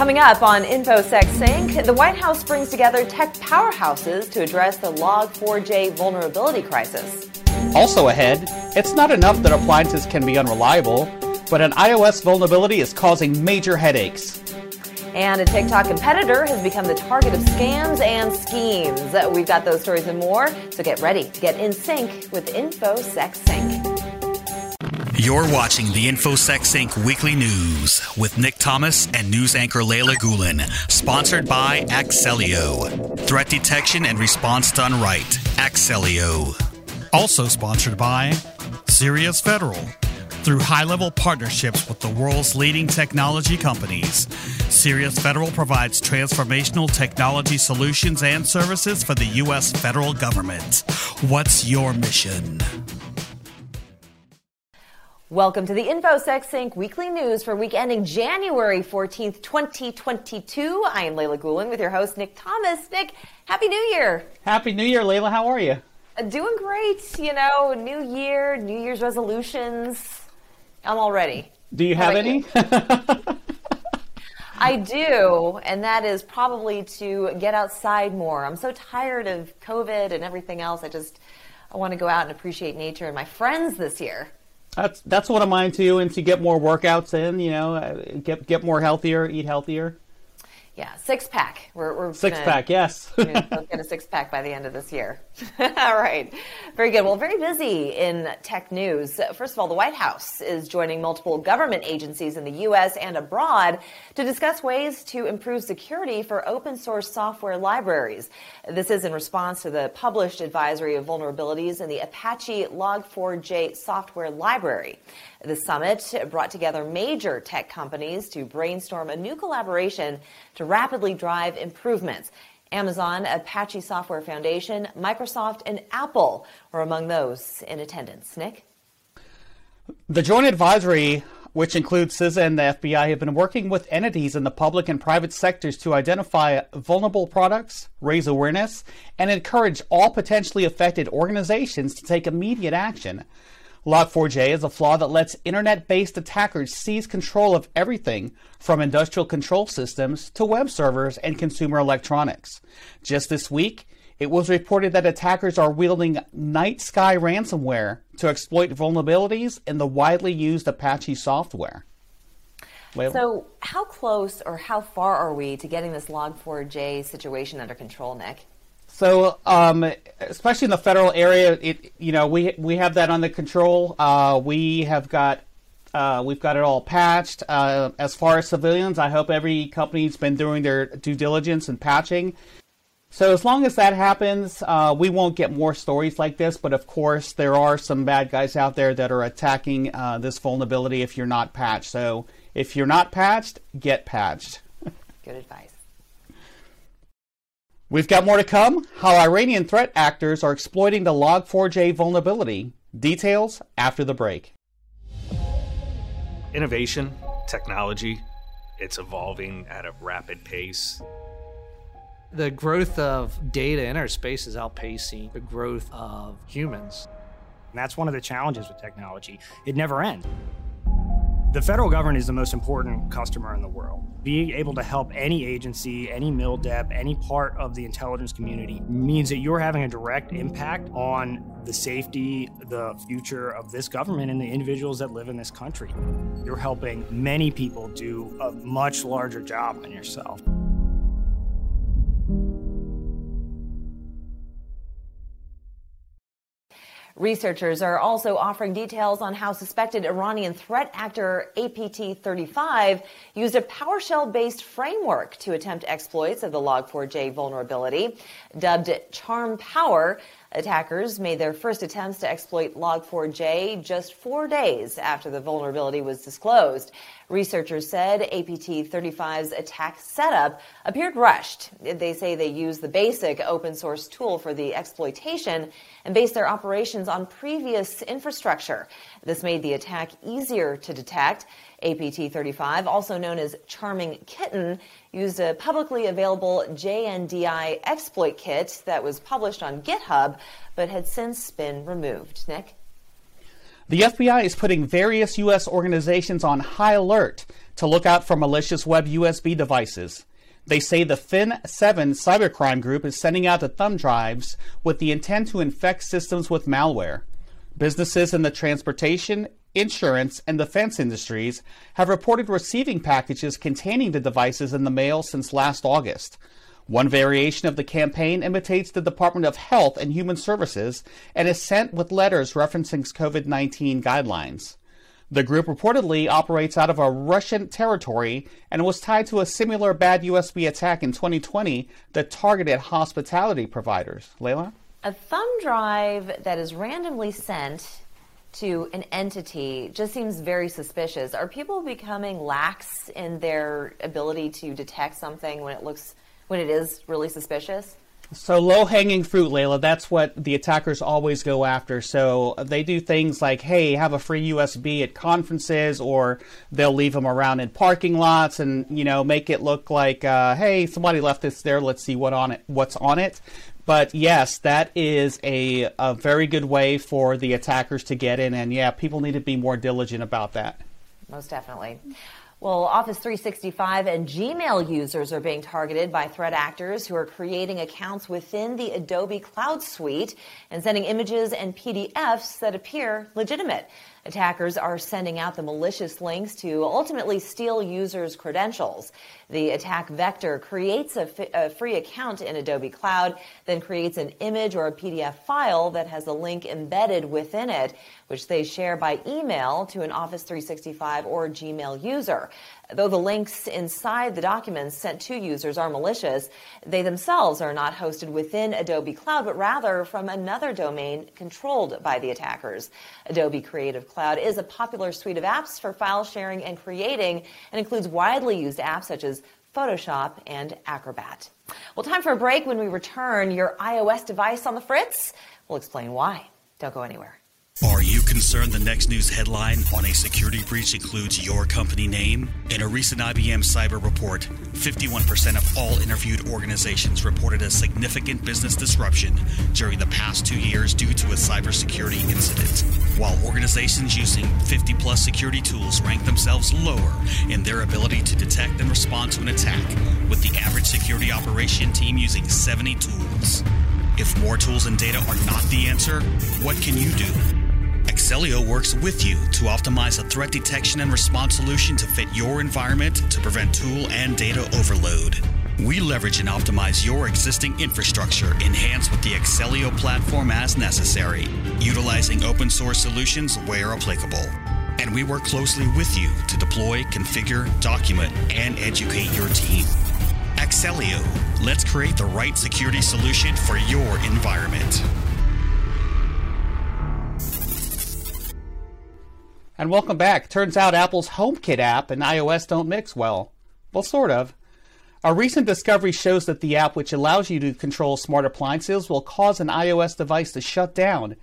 Coming up on InfoSec Sync, the White House brings together tech powerhouses to address the Log4j vulnerability crisis. Also ahead, it's not enough that appliances can be unreliable, but an iOS vulnerability is causing major headaches. And a TikTok competitor has become the target of scams and schemes. We've got those stories and more, so get ready to get in sync with InfoSec Sync. You're watching the InfoSec Sync Weekly News with Nick Thomas and news anchor Leila Gulen, sponsored by Axellio. Threat detection and response done right. Axellio. Also sponsored by Sirius Federal. Through high level partnerships with the world's leading technology companies, Sirius Federal provides transformational technology solutions and services for the U.S. federal government. What's your mission? Welcome to the InfoSec Sync weekly news for week ending January 14th, 2022. I am Leila Goulin with your host, Nick Thomas. Nick, Happy New Year. Happy New Year, Leila. How are you? Uh, doing great. You know, new year, New Year's resolutions. I'm all ready. Do you have any? I do, and that is probably to get outside more. I'm so tired of COVID and everything else. I just I want to go out and appreciate nature and my friends this year. That's that's what I'm on to, and to get more workouts in. You know, uh, get get more healthier, eat healthier. Yeah, six pack. We're, we're six gonna, pack. Yes, we'll get a six pack by the end of this year. all right, very good. Well, very busy in tech news. First of all, the White House is joining multiple government agencies in the U.S. and abroad to discuss ways to improve security for open source software libraries. This is in response to the published advisory of vulnerabilities in the Apache Log4j software library. The summit brought together major tech companies to brainstorm a new collaboration to rapidly drive improvements. Amazon, Apache Software Foundation, Microsoft, and Apple were among those in attendance. Nick? The joint advisory, which includes CISA and the FBI, have been working with entities in the public and private sectors to identify vulnerable products, raise awareness, and encourage all potentially affected organizations to take immediate action. Log4j is a flaw that lets internet based attackers seize control of everything from industrial control systems to web servers and consumer electronics. Just this week, it was reported that attackers are wielding Night Sky ransomware to exploit vulnerabilities in the widely used Apache software. So, how close or how far are we to getting this Log4j situation under control, Nick? So, um, especially in the federal area, it you know we we have that under control. Uh, we have got uh, we've got it all patched. Uh, as far as civilians, I hope every company's been doing their due diligence and patching. So as long as that happens, uh, we won't get more stories like this. But of course, there are some bad guys out there that are attacking uh, this vulnerability if you're not patched. So if you're not patched, get patched. Good advice. We've got more to come. How Iranian threat actors are exploiting the Log4j vulnerability. Details after the break. Innovation, technology, it's evolving at a rapid pace. The growth of data in our space is outpacing the growth of humans. And that's one of the challenges with technology. It never ends. The federal government is the most important customer in the world. Being able to help any agency, any MilDep, any part of the intelligence community means that you're having a direct impact on the safety, the future of this government and the individuals that live in this country. You're helping many people do a much larger job than yourself. Researchers are also offering details on how suspected Iranian threat actor APT 35 used a PowerShell based framework to attempt exploits of the Log4j vulnerability. Dubbed Charm Power, Attackers made their first attempts to exploit Log4j just four days after the vulnerability was disclosed. Researchers said APT 35's attack setup appeared rushed. They say they used the basic open source tool for the exploitation and based their operations on previous infrastructure. This made the attack easier to detect. APT 35, also known as Charming Kitten, used a publicly available JNDI exploit kit that was published on GitHub but had since been removed. Nick? The FBI is putting various U.S. organizations on high alert to look out for malicious web USB devices. They say the Fin7 cybercrime group is sending out the thumb drives with the intent to infect systems with malware. Businesses in the transportation, insurance, and defense industries have reported receiving packages containing the devices in the mail since last August. One variation of the campaign imitates the Department of Health and Human Services and is sent with letters referencing COVID 19 guidelines. The group reportedly operates out of a Russian territory and was tied to a similar bad USB attack in 2020 that targeted hospitality providers. Leila? A thumb drive that is randomly sent to an entity just seems very suspicious. Are people becoming lax in their ability to detect something when it looks when it is really suspicious? So low hanging fruit, Leila, that's what the attackers always go after. So they do things like, hey, have a free USB at conferences, or they'll leave them around in parking lots and, you know, make it look like, uh, hey, somebody left this there, let's see what on it, what's on it. But yes, that is a, a very good way for the attackers to get in. And yeah, people need to be more diligent about that. Most definitely. Well, Office 365 and Gmail users are being targeted by threat actors who are creating accounts within the Adobe Cloud Suite and sending images and PDFs that appear legitimate. Attackers are sending out the malicious links to ultimately steal users' credentials. The attack vector creates a, a, free account in Adobe Cloud, then creates an image or a PDF file that has a link embedded within it, which they share by email to an Office 365 or Gmail user. Though the links inside the documents sent to users are malicious, they themselves are not hosted within Adobe Cloud, but rather from another domain controlled by the attackers. Adobe Creative Cloud is a popular suite of apps for file sharing and creating and includes widely used apps such as Photoshop and Acrobat. Well, time for a break. When we return, your iOS device on the fritz. We'll explain why. Don't go anywhere. Are you concerned the next news headline on a security breach includes your company name? In a recent IBM cyber report, 51% of all interviewed organizations reported a significant business disruption during the past two years due to a cybersecurity incident. While organizations using 50 plus security tools rank themselves lower in their ability to detect and respond to an attack, with the average security operation team using 70 tools. If more tools and data are not the answer, what can you do? Axellio works with you to optimize a threat detection and response solution to fit your environment to prevent tool and data overload. We leverage and optimize your existing infrastructure enhanced with the Axellio platform as necessary, utilizing open source solutions where applicable. And we work closely with you to deploy, configure, document, and educate your team. Axellio, let's create the right security solution for your environment. And welcome back. Turns out Apple's HomeKit app and iOS don't mix well. Well, sort of. A recent discovery shows that the app, which allows you to control smart appliances, will cause an iOS device to shut down.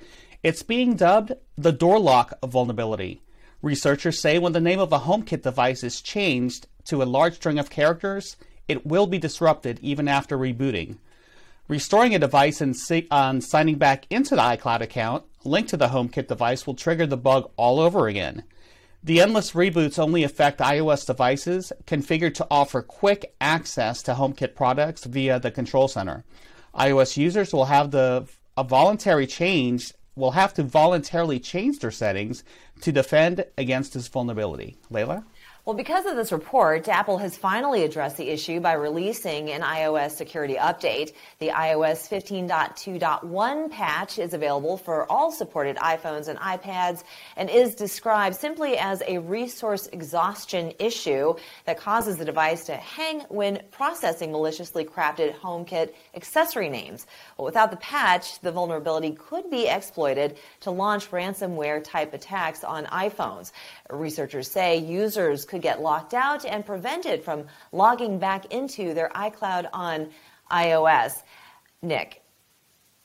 It's being dubbed the door lock vulnerability. Researchers say when the name of a HomeKit device is changed to a large string of characters, it will be disrupted even after rebooting. Restoring a device and um, signing back into the iCloud account linked to the HomeKit device will trigger the bug all over again. The endless reboots only affect iOS devices configured to offer quick access to HomeKit products via the control center. iOS users will have the a voluntary change will have to voluntarily change their settings to defend against this vulnerability. Leila? Well, because of this report, Apple has finally addressed the issue by releasing an iOS security update. The iOS 15.2.1 patch is available for all supported iPhones and iPads and is described simply as a resource exhaustion issue that causes the device to hang when processing maliciously crafted HomeKit accessory names. Well, without the patch, the vulnerability could be exploited to launch ransomware type attacks on iPhones. Researchers say users could get locked out and prevented from logging back into their iCloud on iOS. Nick,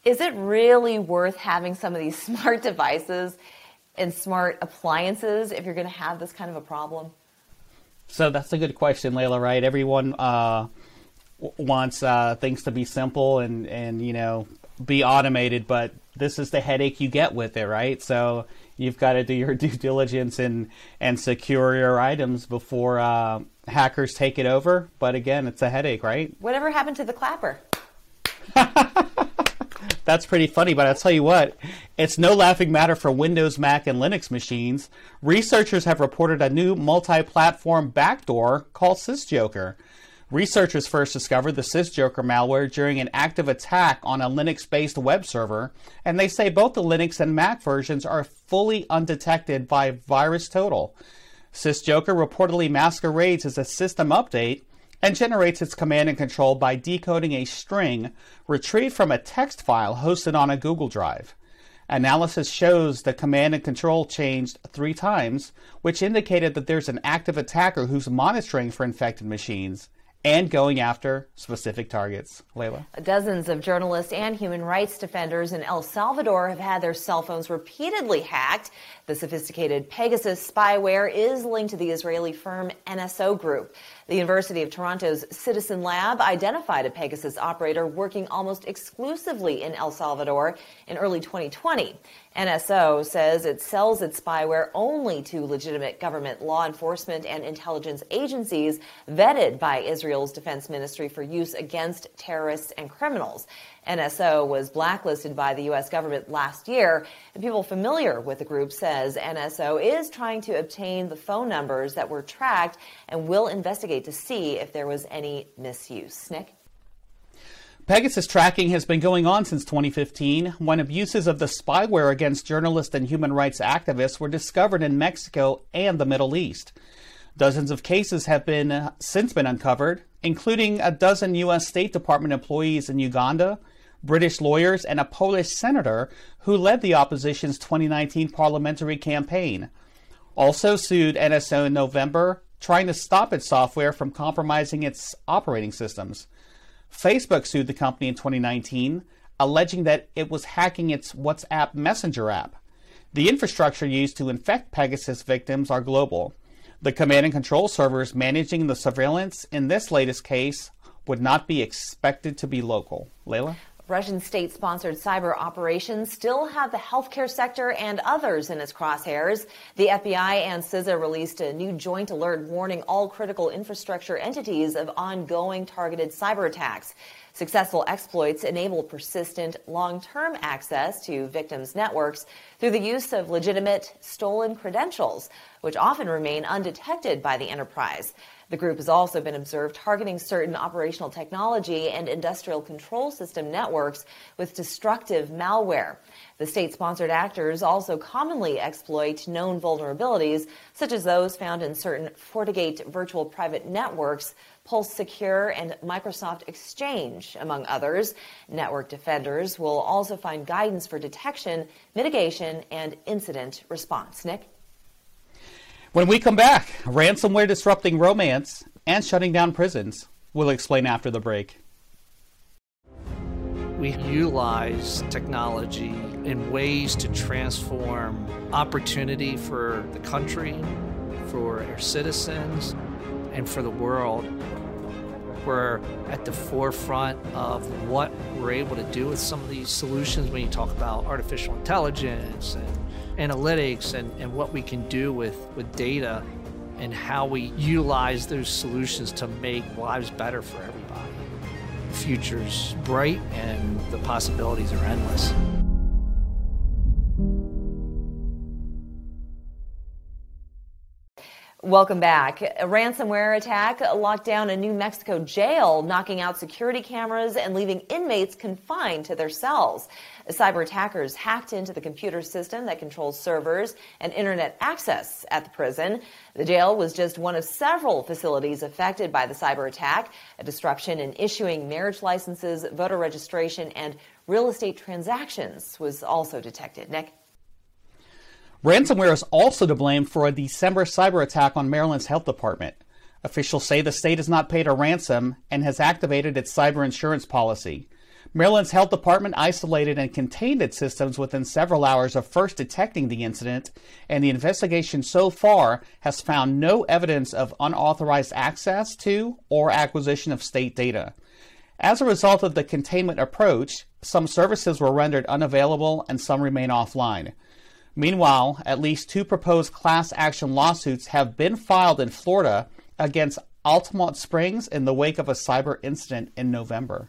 is it really worth having some of these smart devices and smart appliances if you're going to have this kind of a problem? So that's a good question, Leila. Right? Everyone uh, wants uh, things to be simple and and you know be automated, but this is the headache you get with it, right? So you've got to do your due diligence and and secure your items before uh, hackers take it over. But again, it's a headache, right? Whatever happened to the clapper? That's pretty funny, but I'll tell you what, it's no laughing matter for Windows, Mac, and Linux machines. Researchers have reported a new multi platform backdoor called SysJoker. Researchers first discovered the SysJoker malware during an active attack on a Linux based web server, and they say both the Linux and Mac versions are fully undetected by VirusTotal. SysJoker reportedly masquerades as a system update and generates its command and control by decoding a string retrieved from a text file hosted on a Google Drive. Analysis shows the command and control changed three times, which indicated that there's an active attacker who's monitoring for infected machines and going after specific targets. Leila? Dozens of journalists and human rights defenders in El Salvador have had their cell phones repeatedly hacked. The sophisticated Pegasus spyware is linked to the Israeli firm NSO Group. The University of Toronto's Citizen Lab identified a Pegasus operator working almost exclusively in El Salvador in early 2020. NSO says it sells its spyware only to legitimate government law enforcement and intelligence agencies vetted by Israel's defense ministry for use against terrorists and criminals. NSO was blacklisted by the U.S. government last year. And people familiar with the group says NSO is trying to obtain the phone numbers that were tracked and will investigate to see if there was any misuse. Nick? Pegasus tracking has been going on since 2015 when abuses of the spyware against journalists and human rights activists were discovered in Mexico and the Middle East. Dozens of cases have been uh, since been uncovered, including a dozen U.S. State Department employees in Uganda, British lawyers, and a Polish senator who led the opposition's 2019 parliamentary campaign. Also sued NSO in November, trying to stop its software from compromising its operating systems. Facebook sued the company in 2019, alleging that it was hacking its WhatsApp Messenger app. The infrastructure used to infect Pegasus victims are global. The command and control servers managing the surveillance in this latest case would not be expected to be local. Leila? Russian state sponsored cyber operations still have the healthcare sector and others in its crosshairs. The FBI and CISA released a new joint alert warning all critical infrastructure entities of ongoing targeted cyber attacks. Successful exploits enable persistent, long term access to victims' networks through the use of legitimate, stolen credentials, which often remain undetected by the enterprise. The group has also been observed targeting certain operational technology and industrial control system networks with destructive malware. The state sponsored actors also commonly exploit known vulnerabilities, such as those found in certain FortiGate virtual private networks, Pulse Secure, and Microsoft Exchange, among others. Network defenders will also find guidance for detection, mitigation, and incident response. Nick? When we come back, ransomware disrupting romance and shutting down prisons. We'll explain after the break. We utilize technology in ways to transform opportunity for the country, for our citizens, and for the world. We're at the forefront of what we're able to do with some of these solutions when you talk about artificial intelligence and analytics and, and what we can do with, with data and how we utilize those solutions to make lives better for everybody. The future's bright and the possibilities are endless. Welcome back. A ransomware attack locked down a New Mexico jail, knocking out security cameras and leaving inmates confined to their cells. Cyber attackers hacked into the computer system that controls servers and internet access at the prison. The jail was just one of several facilities affected by the cyber attack. A disruption in issuing marriage licenses, voter registration, and real estate transactions was also detected. Nick? Ransomware is also to blame for a December cyber attack on Maryland's health department. Officials say the state has not paid a ransom and has activated its cyber insurance policy. Maryland's health department isolated and contained its systems within several hours of first detecting the incident, and the investigation so far has found no evidence of unauthorized access to or acquisition of state data. As a result of the containment approach, some services were rendered unavailable and some remain offline. Meanwhile, at least two proposed class action lawsuits have been filed in Florida against Altamonte Springs in the wake of a cyber incident in November.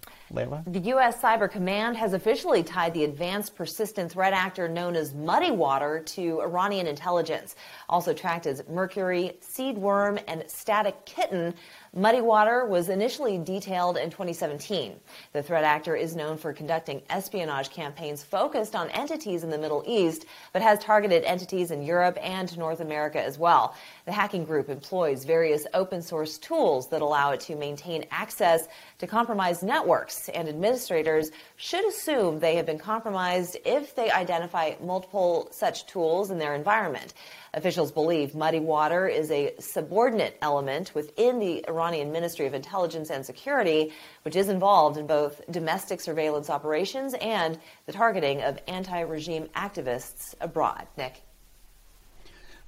The U.S. Cyber Command has officially tied the advanced persistent threat actor known as Muddy Water to Iranian intelligence. Also tracked as Mercury, Seed Worm, and Static Kitten, Muddy Water was initially detailed in 2017. The threat actor is known for conducting espionage campaigns focused on entities in the Middle East, but has targeted entities in Europe and North America as well. The hacking group employs various open source tools that allow it to maintain access to compromised networks, and administrators should assume they have been compromised if they identify multiple such tools in their environment. Officials believe Muddy Water is a subordinate element within the Iranian Ministry of Intelligence and Security, which is involved in both domestic surveillance operations and the targeting of anti regime activists abroad. Nick.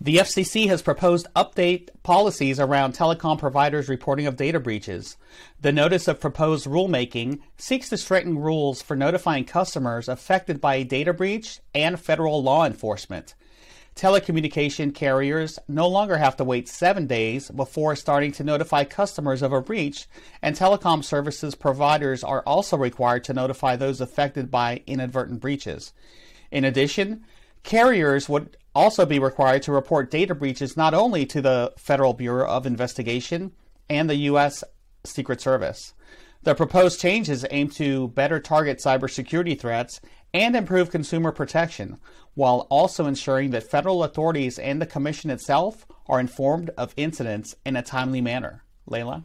The FCC has proposed update policies around telecom providers reporting of data breaches. The notice of proposed rulemaking seeks to strengthen rules for notifying customers affected by a data breach and federal law enforcement telecommunication carriers no longer have to wait seven days before starting to notify customers of a breach, and telecom services providers are also required to notify those affected by inadvertent breaches. In addition, carriers would also be required to report data breaches not only to the Federal Bureau of Investigation and the U.S. Secret Service. The proposed changes aim to better target cybersecurity threats and improve consumer protection, while also ensuring that federal authorities and the Commission itself are informed of incidents in a timely manner. Leila?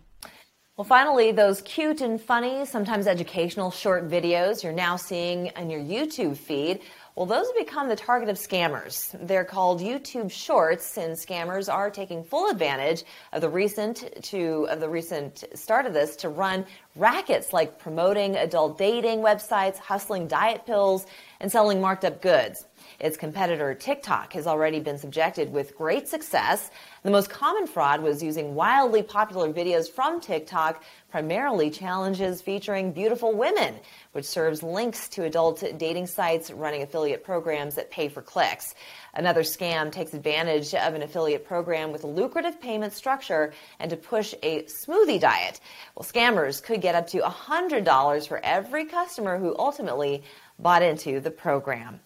Well, finally, those cute and funny, sometimes educational short videos you're now seeing in your YouTube feed well, those have become the target of scammers. They're called YouTube Shorts, and scammers are taking full advantage of the recent to of the recent start of this to run rackets like promoting adult dating websites, hustling diet pills, and selling marked up goods. Its competitor TikTok has already been subjected with great success. The most common fraud was using wildly popular videos from TikTok, primarily challenges featuring beautiful women, which serves links to adult dating sites running affiliate programs that pay for clicks. Another scam takes advantage of an affiliate program with a lucrative payment structure and to push a smoothie diet. Well, scammers could get up to $100 for every customer who ultimately bought into the program.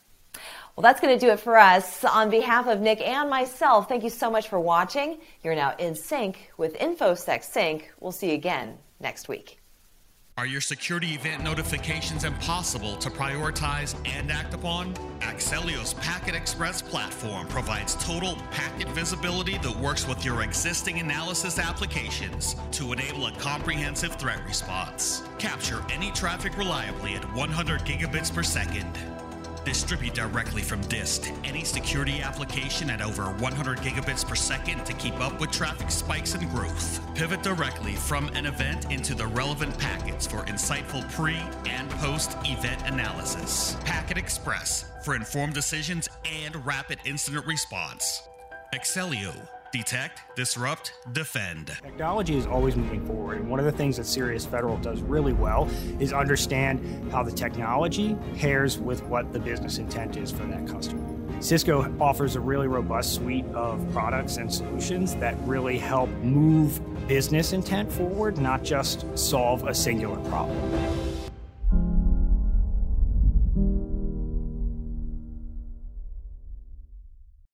Well, that's going to do it for us. On behalf of Nick and myself, thank you so much for watching. You're now in sync with InfoSec Sync. We'll see you again next week. Are your security event notifications impossible to prioritize and act upon? Axellio's PacketXpress platform provides total packet visibility that works with your existing analysis applications to enable a comprehensive threat response. Capture any traffic reliably at 100 gigabits per second Distribute directly from disk to any security application at over 100 gigabits per second to keep up with traffic spikes and growth. Pivot directly from an event into the relevant packets for insightful pre and post event analysis. PacketXpress for informed decisions and rapid incident response. Axellio detect, disrupt, defend. Technology is always moving forward, and one of the things that Sirius Federal does really well is understand how the technology pairs with what the business intent is for that customer. Cisco offers a really robust suite of products and solutions that really help move business intent forward, not just solve a singular problem.